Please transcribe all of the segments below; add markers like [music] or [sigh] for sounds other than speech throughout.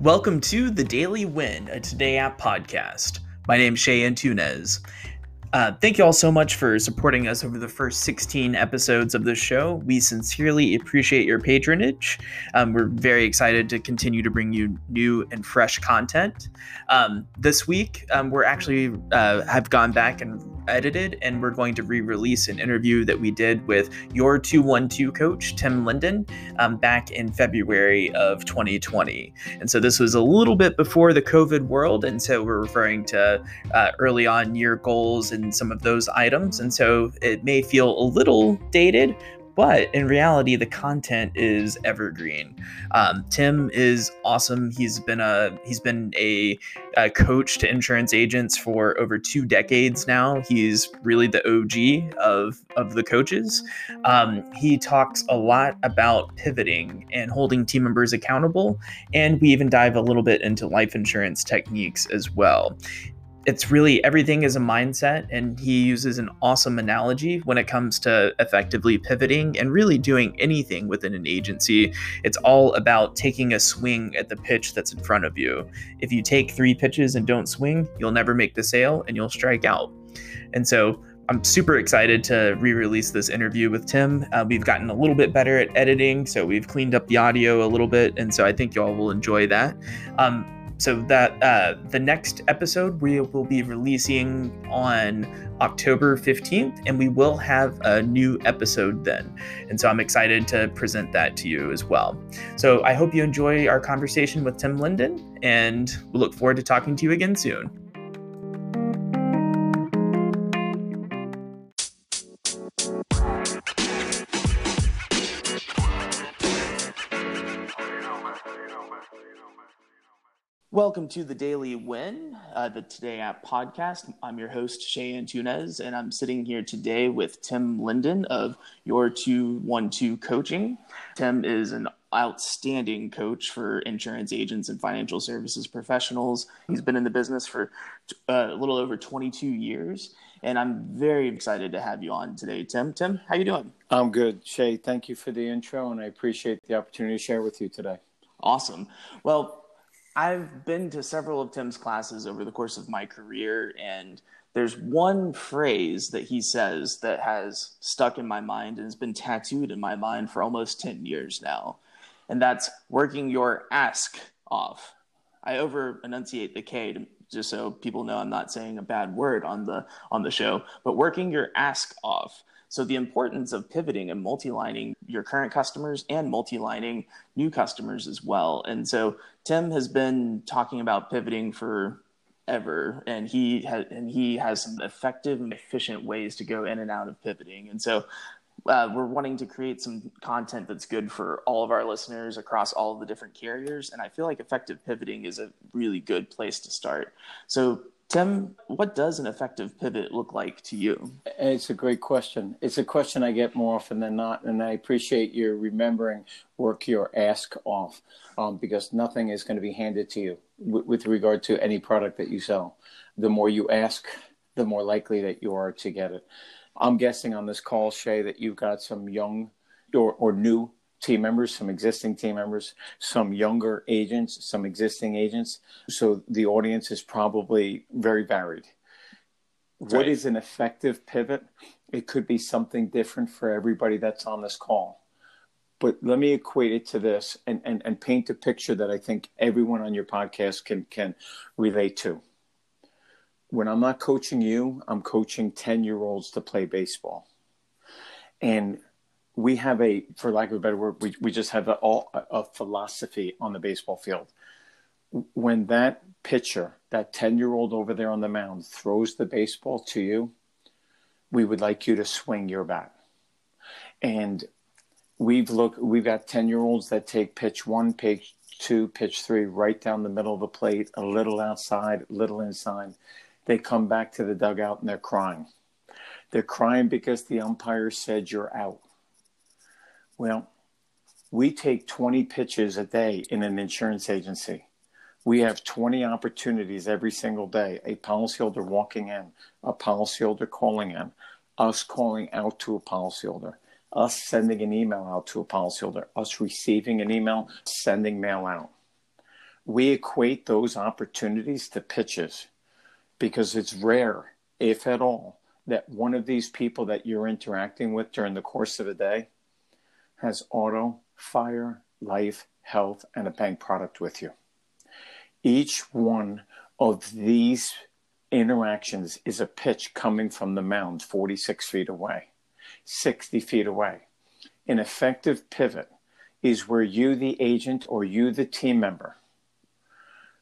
Welcome to The Daily Win, a Today App podcast. My name is Shay Antunes. Uh, thank you all so much for supporting us over the first 16 episodes of the show. We sincerely appreciate your patronage. Um, we're very excited to continue to bring you new and fresh content. Um, this week, um, we're actually uh, have gone back and edited, and we're going to re-release an interview that we did with your 212 coach Tim Lindon um, back in February of 2020. And so this was a little bit before the COVID world, and so we're referring to uh, early on year goals and some of those items. And so it may feel a little dated, but in reality, the content is evergreen. Um, Tim is awesome. He's been a he's been a, a, coach to insurance agents for over two decades now. He's really the OG of of the coaches. Um, he talks a lot about pivoting and holding team members accountable, and we even dive a little bit into life insurance techniques as well it's really everything is a mindset and he uses an awesome analogy when it comes to effectively pivoting and really doing anything within an agency it's all about taking a swing at the pitch that's in front of you if you take three pitches and don't swing you'll never make the sale and you'll strike out and so I'm super excited to re release this interview with Tim. Uh, we've gotten a little bit better at editing, so we've cleaned up the audio a little bit, and so I think y'all will enjoy that. Um, so that uh, the next episode we will be releasing on October 15th, and we will have a new episode then. And so I'm excited to present that to you as well. So I hope you enjoy our conversation with Tim Lindon, and we look forward to talking to you again soon. Welcome to the Daily Win, uh, the Today App podcast. I'm your host, Shay Antunes, and I'm sitting here today with Tim Lindon of Your 212 Coaching. Tim is an outstanding coach for insurance agents and financial services professionals. He's been in the business for uh, a little over 22 years, and I'm very excited to have you on today, Tim. Tim, how you doing? I'm good, Shay. Thank you for the intro, and I appreciate the opportunity to share with you today. Awesome. Well, I've been to several of Tim's classes over the course of my career, and there's one phrase that he says that has stuck in my mind and has been tattooed in my mind for almost 10 years now. And that's working your ask off. I over enunciate the K to, just so people know I'm not saying a bad word on the on the show, but working your ask off. So the importance of pivoting and multi-lining your current customers and multi-lining new customers as well. And so Tim has been talking about pivoting for ever and he has and he has some effective and efficient ways to go in and out of pivoting and so uh, we're wanting to create some content that's good for all of our listeners across all of the different carriers and i feel like effective pivoting is a really good place to start so Tim, what does an effective pivot look like to you? It's a great question. It's a question I get more often than not, and I appreciate you remembering work your ask off um, because nothing is going to be handed to you w- with regard to any product that you sell. The more you ask, the more likely that you are to get it. I'm guessing on this call, Shay, that you've got some young or, or new team members, some existing team members, some younger agents, some existing agents. So the audience is probably very varied. Right. What is an effective pivot? It could be something different for everybody that's on this call. But let me equate it to this and, and, and paint a picture that I think everyone on your podcast can, can relate to. When I'm not coaching you, I'm coaching 10 year olds to play baseball. And we have a, for lack of a better word, we, we just have a, all, a philosophy on the baseball field. When that pitcher, that 10 year old over there on the mound, throws the baseball to you, we would like you to swing your bat. And we've looked, we've got 10 year olds that take pitch one, pitch two, pitch three, right down the middle of the plate, a little outside, a little inside. They come back to the dugout and they're crying. They're crying because the umpire said you're out well, we take 20 pitches a day in an insurance agency. We have 20 opportunities every single day. A policyholder walking in, a policyholder calling in, us calling out to a policyholder, us sending an email out to a policyholder, us receiving an email, sending mail out. we equate those opportunities to pitches because it's rare, if at all, that one of these people that you're interacting with during the course of a day has auto, fire, life, health, and a bank product with you. Each one of these interactions is a pitch coming from the mound 46 feet away, 60 feet away. An effective pivot is where you, the agent, or you, the team member,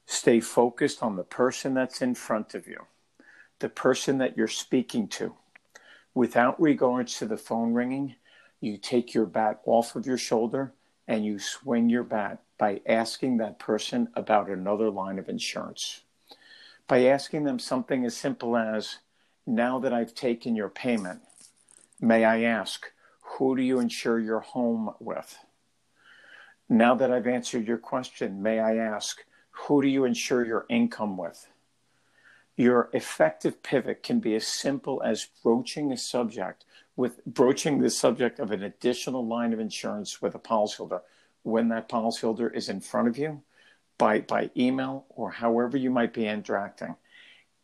stay focused on the person that's in front of you, the person that you're speaking to. Without regards to the phone ringing, you take your bat off of your shoulder and you swing your bat by asking that person about another line of insurance. By asking them something as simple as, Now that I've taken your payment, may I ask, who do you insure your home with? Now that I've answered your question, may I ask, who do you insure your income with? Your effective pivot can be as simple as broaching a subject with broaching the subject of an additional line of insurance with a policyholder when that policyholder is in front of you by, by email or however you might be interacting.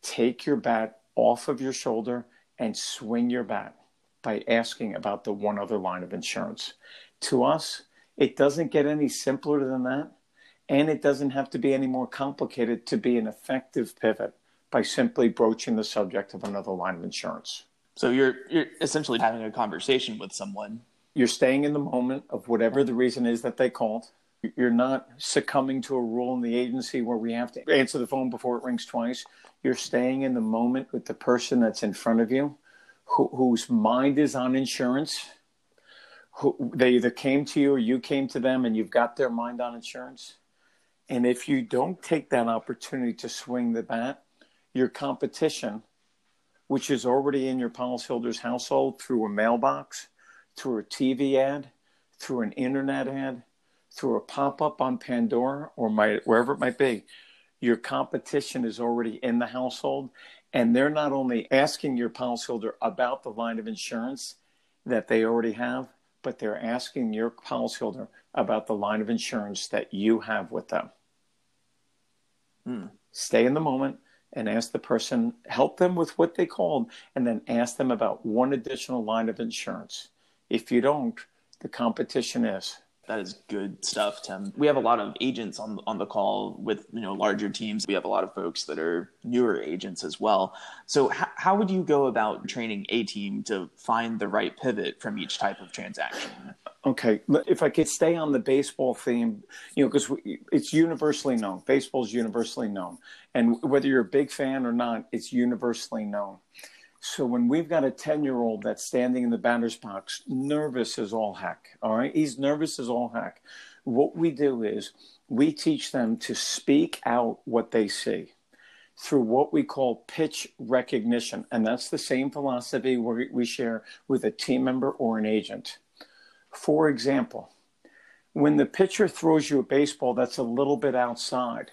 Take your bat off of your shoulder and swing your bat by asking about the one other line of insurance. To us, it doesn't get any simpler than that, and it doesn't have to be any more complicated to be an effective pivot by simply broaching the subject of another line of insurance. So you're you're essentially having a conversation with someone. You're staying in the moment of whatever the reason is that they called. You're not succumbing to a rule in the agency where we have to answer the phone before it rings twice. You're staying in the moment with the person that's in front of you, who, whose mind is on insurance. Who they either came to you or you came to them, and you've got their mind on insurance. And if you don't take that opportunity to swing the bat, your competition which is already in your policyholder's household through a mailbox, through a TV ad, through an internet ad, through a pop up on Pandora or my, wherever it might be, your competition is already in the household. And they're not only asking your policyholder about the line of insurance that they already have, but they're asking your policyholder about the line of insurance that you have with them. Hmm. Stay in the moment and ask the person, help them with what they called, and then ask them about one additional line of insurance. If you don't, the competition is. That is good stuff, Tim. We have a lot of agents on on the call with you know larger teams. We have a lot of folks that are newer agents as well. So h- how would you go about training a team to find the right pivot from each type of transaction? Okay, if I could stay on the baseball theme, you know, because it's universally known. Baseball is universally known, and whether you're a big fan or not, it's universally known. So when we've got a 10 year old that's standing in the batter's box, nervous as all heck, all right? He's nervous as all heck. What we do is we teach them to speak out what they see through what we call pitch recognition. And that's the same philosophy we share with a team member or an agent. For example, when the pitcher throws you a baseball that's a little bit outside,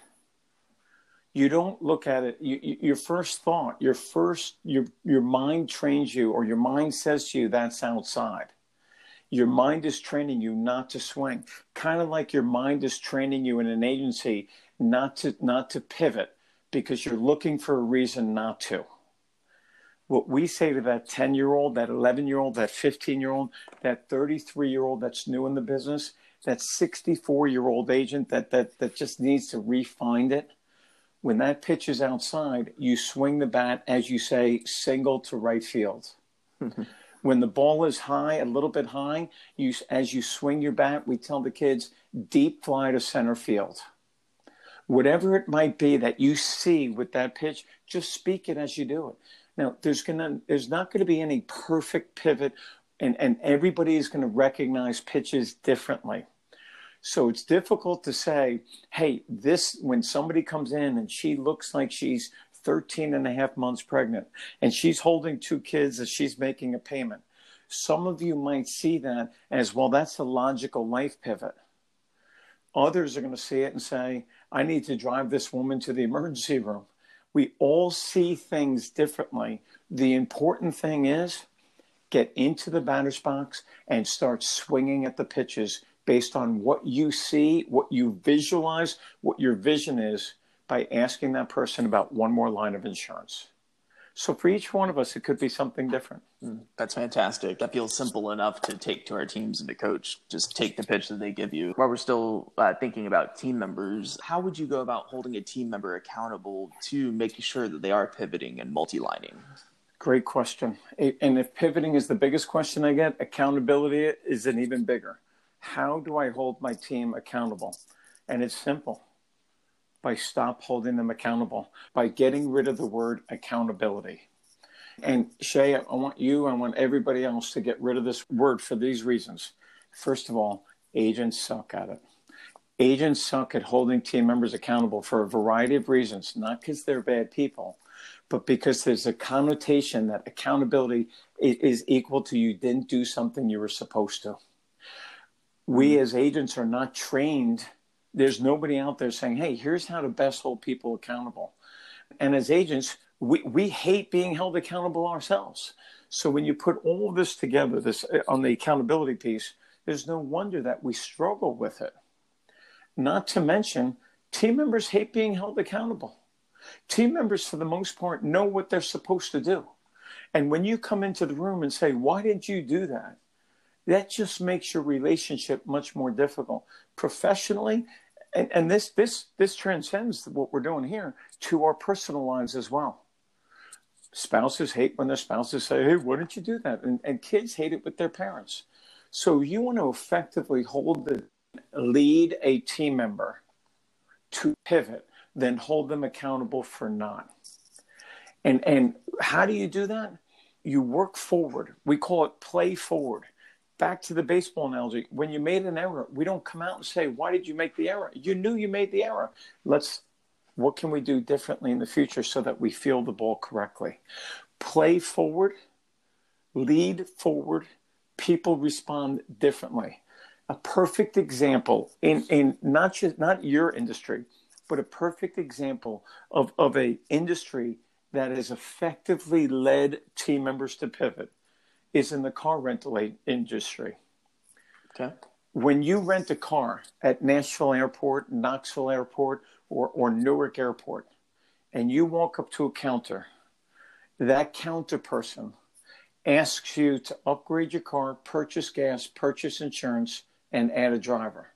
you don't look at it you, you, your first thought your first your your mind trains you or your mind says to you that's outside. Your mind is training you not to swing. Kind of like your mind is training you in an agency not to not to pivot because you're looking for a reason not to what we say to that 10 year old that 11 year old that 15 year old that 33 year old that's new in the business that 64 year old agent that that that just needs to refine it when that pitch is outside, you swing the bat, as you say, single to right field. [laughs] when the ball is high, a little bit high, you, as you swing your bat, we tell the kids, deep fly to center field. Whatever it might be that you see with that pitch, just speak it as you do it. Now, there's gonna, there's not going to be any perfect pivot, and, and everybody is going to recognize pitches differently. So it's difficult to say, hey, this, when somebody comes in and she looks like she's 13 and a half months pregnant and she's holding two kids as she's making a payment. Some of you might see that as, well, that's a logical life pivot. Others are going to see it and say, I need to drive this woman to the emergency room. We all see things differently. The important thing is get into the batter's box and start swinging at the pitches based on what you see, what you visualize, what your vision is by asking that person about one more line of insurance. So for each one of us, it could be something different. Mm, that's fantastic. That feels simple enough to take to our teams and to coach. Just take the pitch that they give you. While we're still uh, thinking about team members, how would you go about holding a team member accountable to making sure that they are pivoting and multi-lining? Great question. And if pivoting is the biggest question I get, accountability is an even bigger. How do I hold my team accountable? And it's simple by stop holding them accountable, by getting rid of the word accountability. And Shay, I want you, I want everybody else to get rid of this word for these reasons. First of all, agents suck at it. Agents suck at holding team members accountable for a variety of reasons, not because they're bad people, but because there's a connotation that accountability is equal to you didn't do something you were supposed to. We mm. as agents are not trained there's nobody out there saying, hey, here's how to best hold people accountable. And as agents, we, we hate being held accountable ourselves. So when you put all this together, this uh, on the accountability piece, there's no wonder that we struggle with it. Not to mention, team members hate being held accountable. Team members, for the most part, know what they're supposed to do. And when you come into the room and say, Why didn't you do that? That just makes your relationship much more difficult. Professionally and, and this this this transcends what we're doing here to our personal lives as well. Spouses hate when their spouses say hey why didn't you do that? And, and kids hate it with their parents. So you want to effectively hold the lead a team member to pivot then hold them accountable for not. And and how do you do that? You work forward. We call it play forward back to the baseball analogy. When you made an error we don't come out and say why did you make the error? You knew you made the error. Let's what can we do differently in the future so that we feel the ball correctly? Play forward lead forward people respond differently. A perfect example in, in not just not your industry but a perfect example of, of a industry that has effectively led team members to pivot is in the car rental industry. Okay. When you rent a car at Nashville Airport, Knoxville Airport, or, or Newark Airport, and you walk up to a counter, that counter person asks you to upgrade your car, purchase gas, purchase insurance, and add a driver.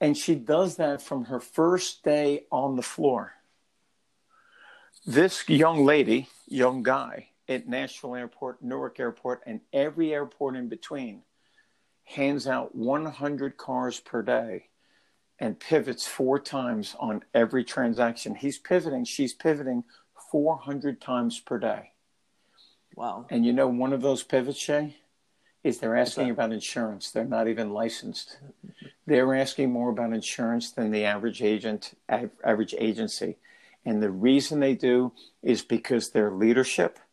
And she does that from her first day on the floor. This young lady, young guy, at Nashville Airport, Newark Airport, and every airport in between, hands out 100 cars per day and pivots four times on every transaction. He's pivoting, she's pivoting 400 times per day. Wow. And you know, one of those pivots, Shay, is they're asking about insurance. They're not even licensed. They're asking more about insurance than the average agent, average agency. And the reason they do is because their leadership –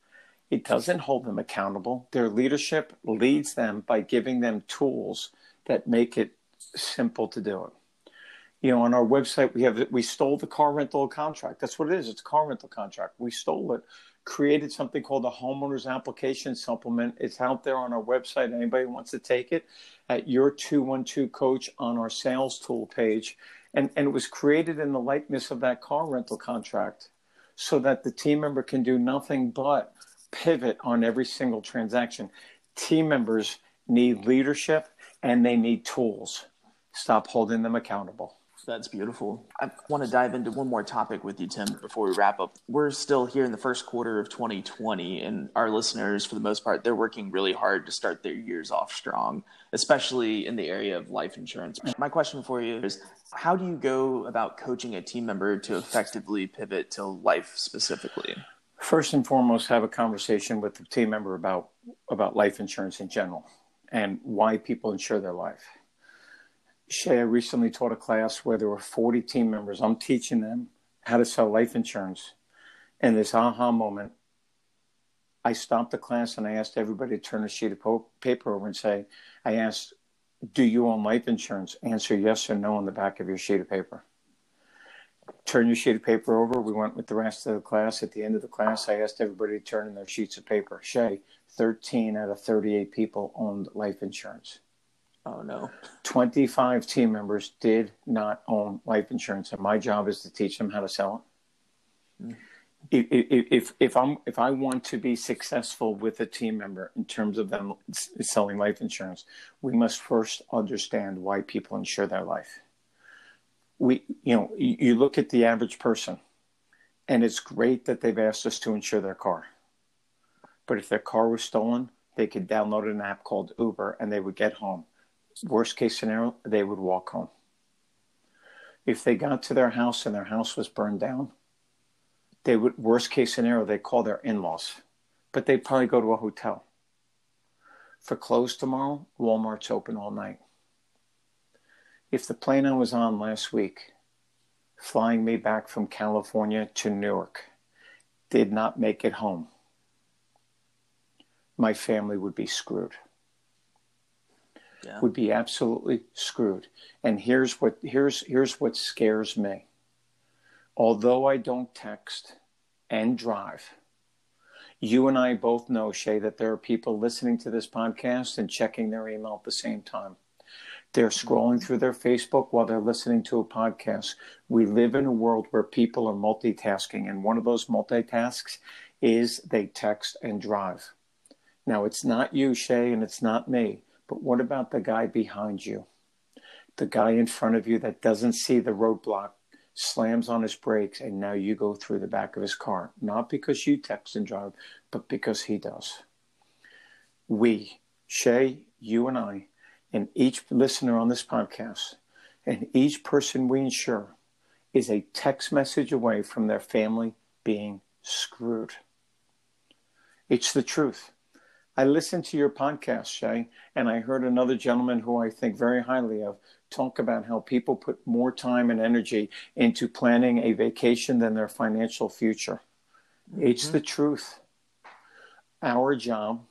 it doesn't hold them accountable. Their leadership leads them by giving them tools that make it simple to do it. You know, on our website, we have we stole the car rental contract. That's what it is. It's a car rental contract. We stole it, created something called the homeowners application supplement. It's out there on our website. Anybody wants to take it at your 212 coach on our sales tool page. And, and it was created in the likeness of that car rental contract so that the team member can do nothing but pivot on every single transaction. Team members need leadership and they need tools. Stop holding them accountable. That's beautiful. I want to dive into one more topic with you, Tim, before we wrap up. We're still here in the first quarter of 2020, and our listeners, for the most part, they're working really hard to start their years off strong, especially in the area of life insurance. My question for you is how do you go about coaching a team member to effectively pivot to life specifically? First and foremost, have a conversation with the team member about about life insurance in general and why people insure their life. Shay, recently taught a class where there were 40 team members. I'm teaching them how to sell life insurance. And this aha moment, I stopped the class and I asked everybody to turn a sheet of paper over and say, I asked, do you own life insurance? Answer yes or no on the back of your sheet of paper turn your sheet of paper over. We went with the rest of the class. At the end of the class, I asked everybody to turn in their sheets of paper. Shay, 13 out of 38 people owned life insurance. Oh no. 25 team members did not own life insurance, and my job is to teach them how to sell it. Mm. If, if, if I'm if I want to be successful with a team member in terms of them selling life insurance, we must first understand why people insure their life. We you know you look at the average person, and it's great that they've asked us to insure their car, but if their car was stolen, they could download an app called Uber and they would get home worst case scenario, they would walk home. If they got to their house and their house was burned down, they would worst case scenario they call their in-laws, but they'd probably go to a hotel. For clothes tomorrow, Walmart's open all night. If the plane I was on last week, flying me back from California to Newark, did not make it home, my family would be screwed yeah. would be absolutely screwed. And here's what here's here's what scares me. Although I don't text and drive, you and I both know, Shay, that there are people listening to this podcast and checking their email at the same time. They're scrolling through their Facebook while they're listening to a podcast. We live in a world where people are multitasking, and one of those multitasks is they text and drive. Now, it's not you, Shay, and it's not me. But what about the guy behind you? The guy in front of you that doesn't see the roadblock slams on his brakes and now you go through the back of his car. Not because you text and drive, but because he does. We, Shay, you and I, and each listener on this podcast, and each person we insure is a text message away from their family being screwed. It's the truth. I listened to your podcast, Shay, and I heard another gentleman who I think very highly of talk about how people put more time and energy into planning a vacation than their financial future. Mm-hmm. It's the truth. Our job,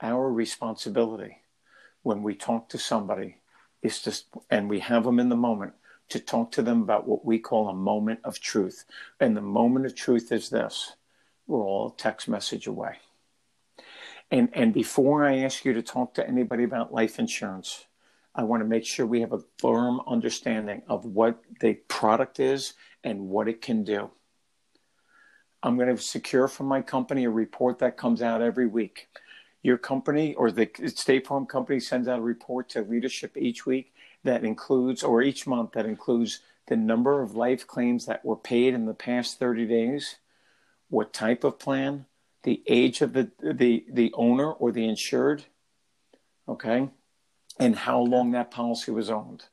our responsibility when we talk to somebody is just, and we have them in the moment, to talk to them about what we call a moment of truth. And the moment of truth is this we're all text message away. And, and before I ask you to talk to anybody about life insurance, I want to make sure we have a firm understanding of what the product is and what it can do. I'm going to secure from my company a report that comes out every week. Your company or the State Farm company sends out a report to leadership each week that includes, or each month, that includes the number of life claims that were paid in the past 30 days, what type of plan, the age of the the the owner or the insured, okay, and how long that policy was owned.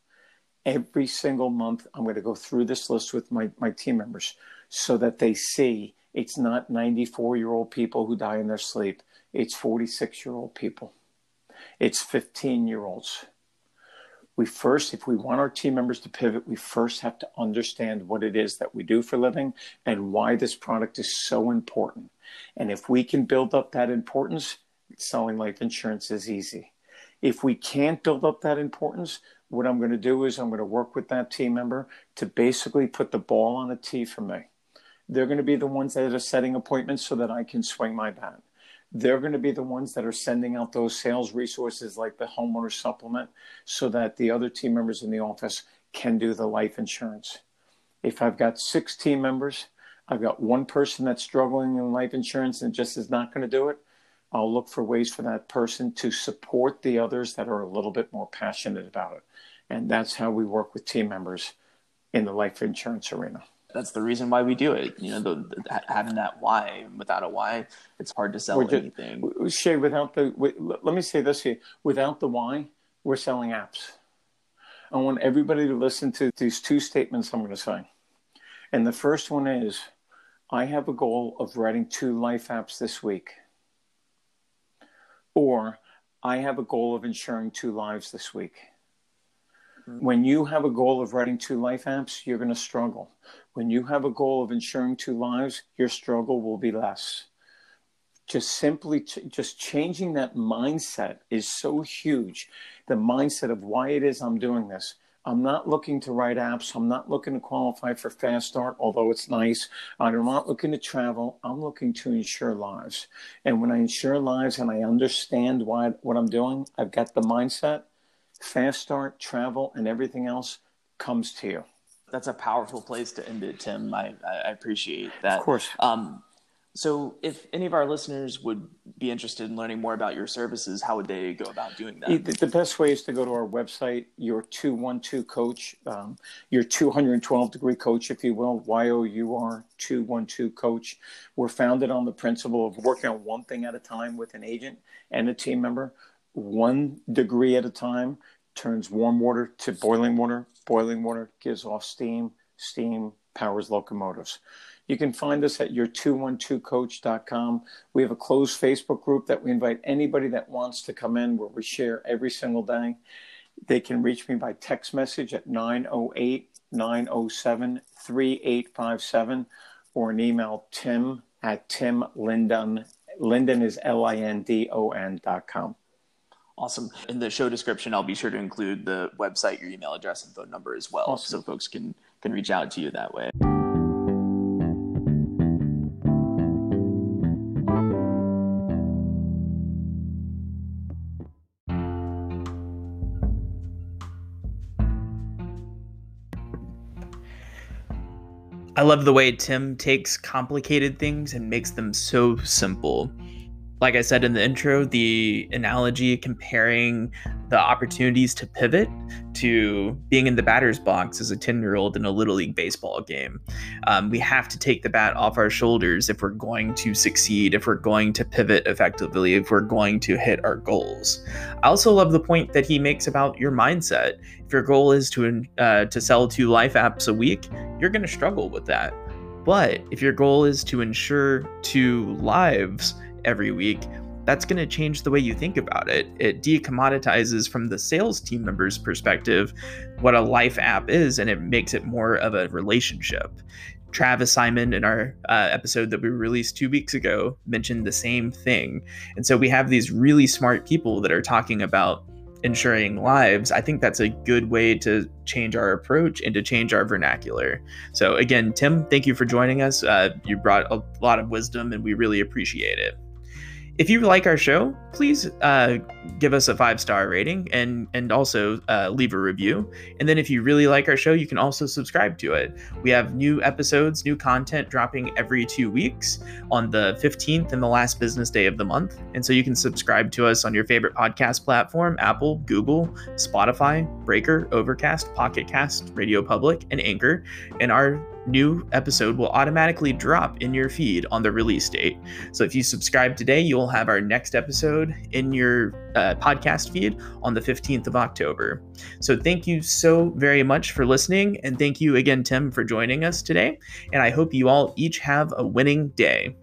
Every single month, I'm going to go through this list with my, my team members so that they see it's not 94 year old people who die in their sleep. It's 46 year old people. It's 15 year olds we first, if we want our team members to pivot, we first have to understand what it is that we do for living and why this product is so important. And if we can build up that importance, selling life insurance is easy. If we can't build up that importance, what I'm going to do is I'm going to work with that team member to basically put the ball on a tee for me. They're going to be the ones that are setting appointments so that I can swing my bat they're going to be the ones that are sending out those sales resources like the homeowner supplement so that the other team members in the office can do the life insurance. If I've got six team members, I've got one person that's struggling in life insurance and just is not going to do it, I'll look for ways for that person to support the others that are a little bit more passionate about it. And that's how we work with team members in the life insurance arena that's the reason why we do it. You know, the, the, having that why. Without a why, it's hard to sell just, anything. Shay, without the let me say this here: without the why, we're selling apps. I want everybody to listen to these two statements I'm going to say. And the first one is, I have a goal of writing two life apps this week. Or I have a goal of insuring two lives this week. Mm-hmm. When you have a goal of writing two life apps, you're going to struggle. When you have a goal of insuring two lives, your struggle will be less. Just simply, just changing that mindset is so huge. The mindset of why it is I'm doing this. I'm not looking to write apps. I'm not looking to qualify for Fast Start, although it's nice. I'm not looking to travel. I'm looking to insure lives. And when I insure lives and I understand why, what I'm doing, I've got the mindset, fast start, travel, and everything else comes to you. That's a powerful place to end it, Tim. I, I appreciate that. Of course. Um, so, if any of our listeners would be interested in learning more about your services, how would they go about doing that? The best way is to go to our website, your 212 coach, um, your 212 degree coach, if you will, Y O U R 212 coach. We're founded on the principle of working on one thing at a time with an agent and a team member, one degree at a time, turns warm water to boiling water, boiling water gives off steam, steam powers locomotives. You can find us at your212coach.com. We have a closed Facebook group that we invite anybody that wants to come in where we share every single day. They can reach me by text message at 908 907 3857 or an email tim at Tim Lindon. Linden is L I N D O N dot com. Awesome. In the show description, I'll be sure to include the website, your email address, and phone number as well, awesome. so folks can can reach out to you that way. I love the way Tim takes complicated things and makes them so simple like I said in the intro, the analogy comparing the opportunities to pivot to being in the batter's box as a 10 year old in a little league baseball game. Um, we have to take the bat off our shoulders if we're going to succeed, if we're going to pivot effectively, if we're going to hit our goals. I also love the point that he makes about your mindset. If your goal is to uh, to sell two life apps a week, you're going to struggle with that. But if your goal is to insure two lives, every week, that's going to change the way you think about it. It decommoditizes from the sales team member's perspective what a life app is, and it makes it more of a relationship. Travis Simon in our uh, episode that we released two weeks ago mentioned the same thing. And so we have these really smart people that are talking about insuring lives. I think that's a good way to change our approach and to change our vernacular. So, again, Tim, thank you for joining us. Uh, you brought a lot of wisdom, and we really appreciate it. If you like our show, please uh, give us a five star rating and and also uh, leave a review. And then if you really like our show, you can also subscribe to it. We have new episodes, new content dropping every two weeks on the 15th and the last business day of the month. And so you can subscribe to us on your favorite podcast platform Apple, Google, Spotify, Breaker, Overcast, Pocket Cast, Radio Public, and Anchor. And our new episode will automatically drop in your feed on the release date. So if you subscribe today, you'll have our next episode in your uh, podcast feed on the 15th of October. So thank you so very much for listening. And thank you again, Tim, for joining us today. And I hope you all each have a winning day.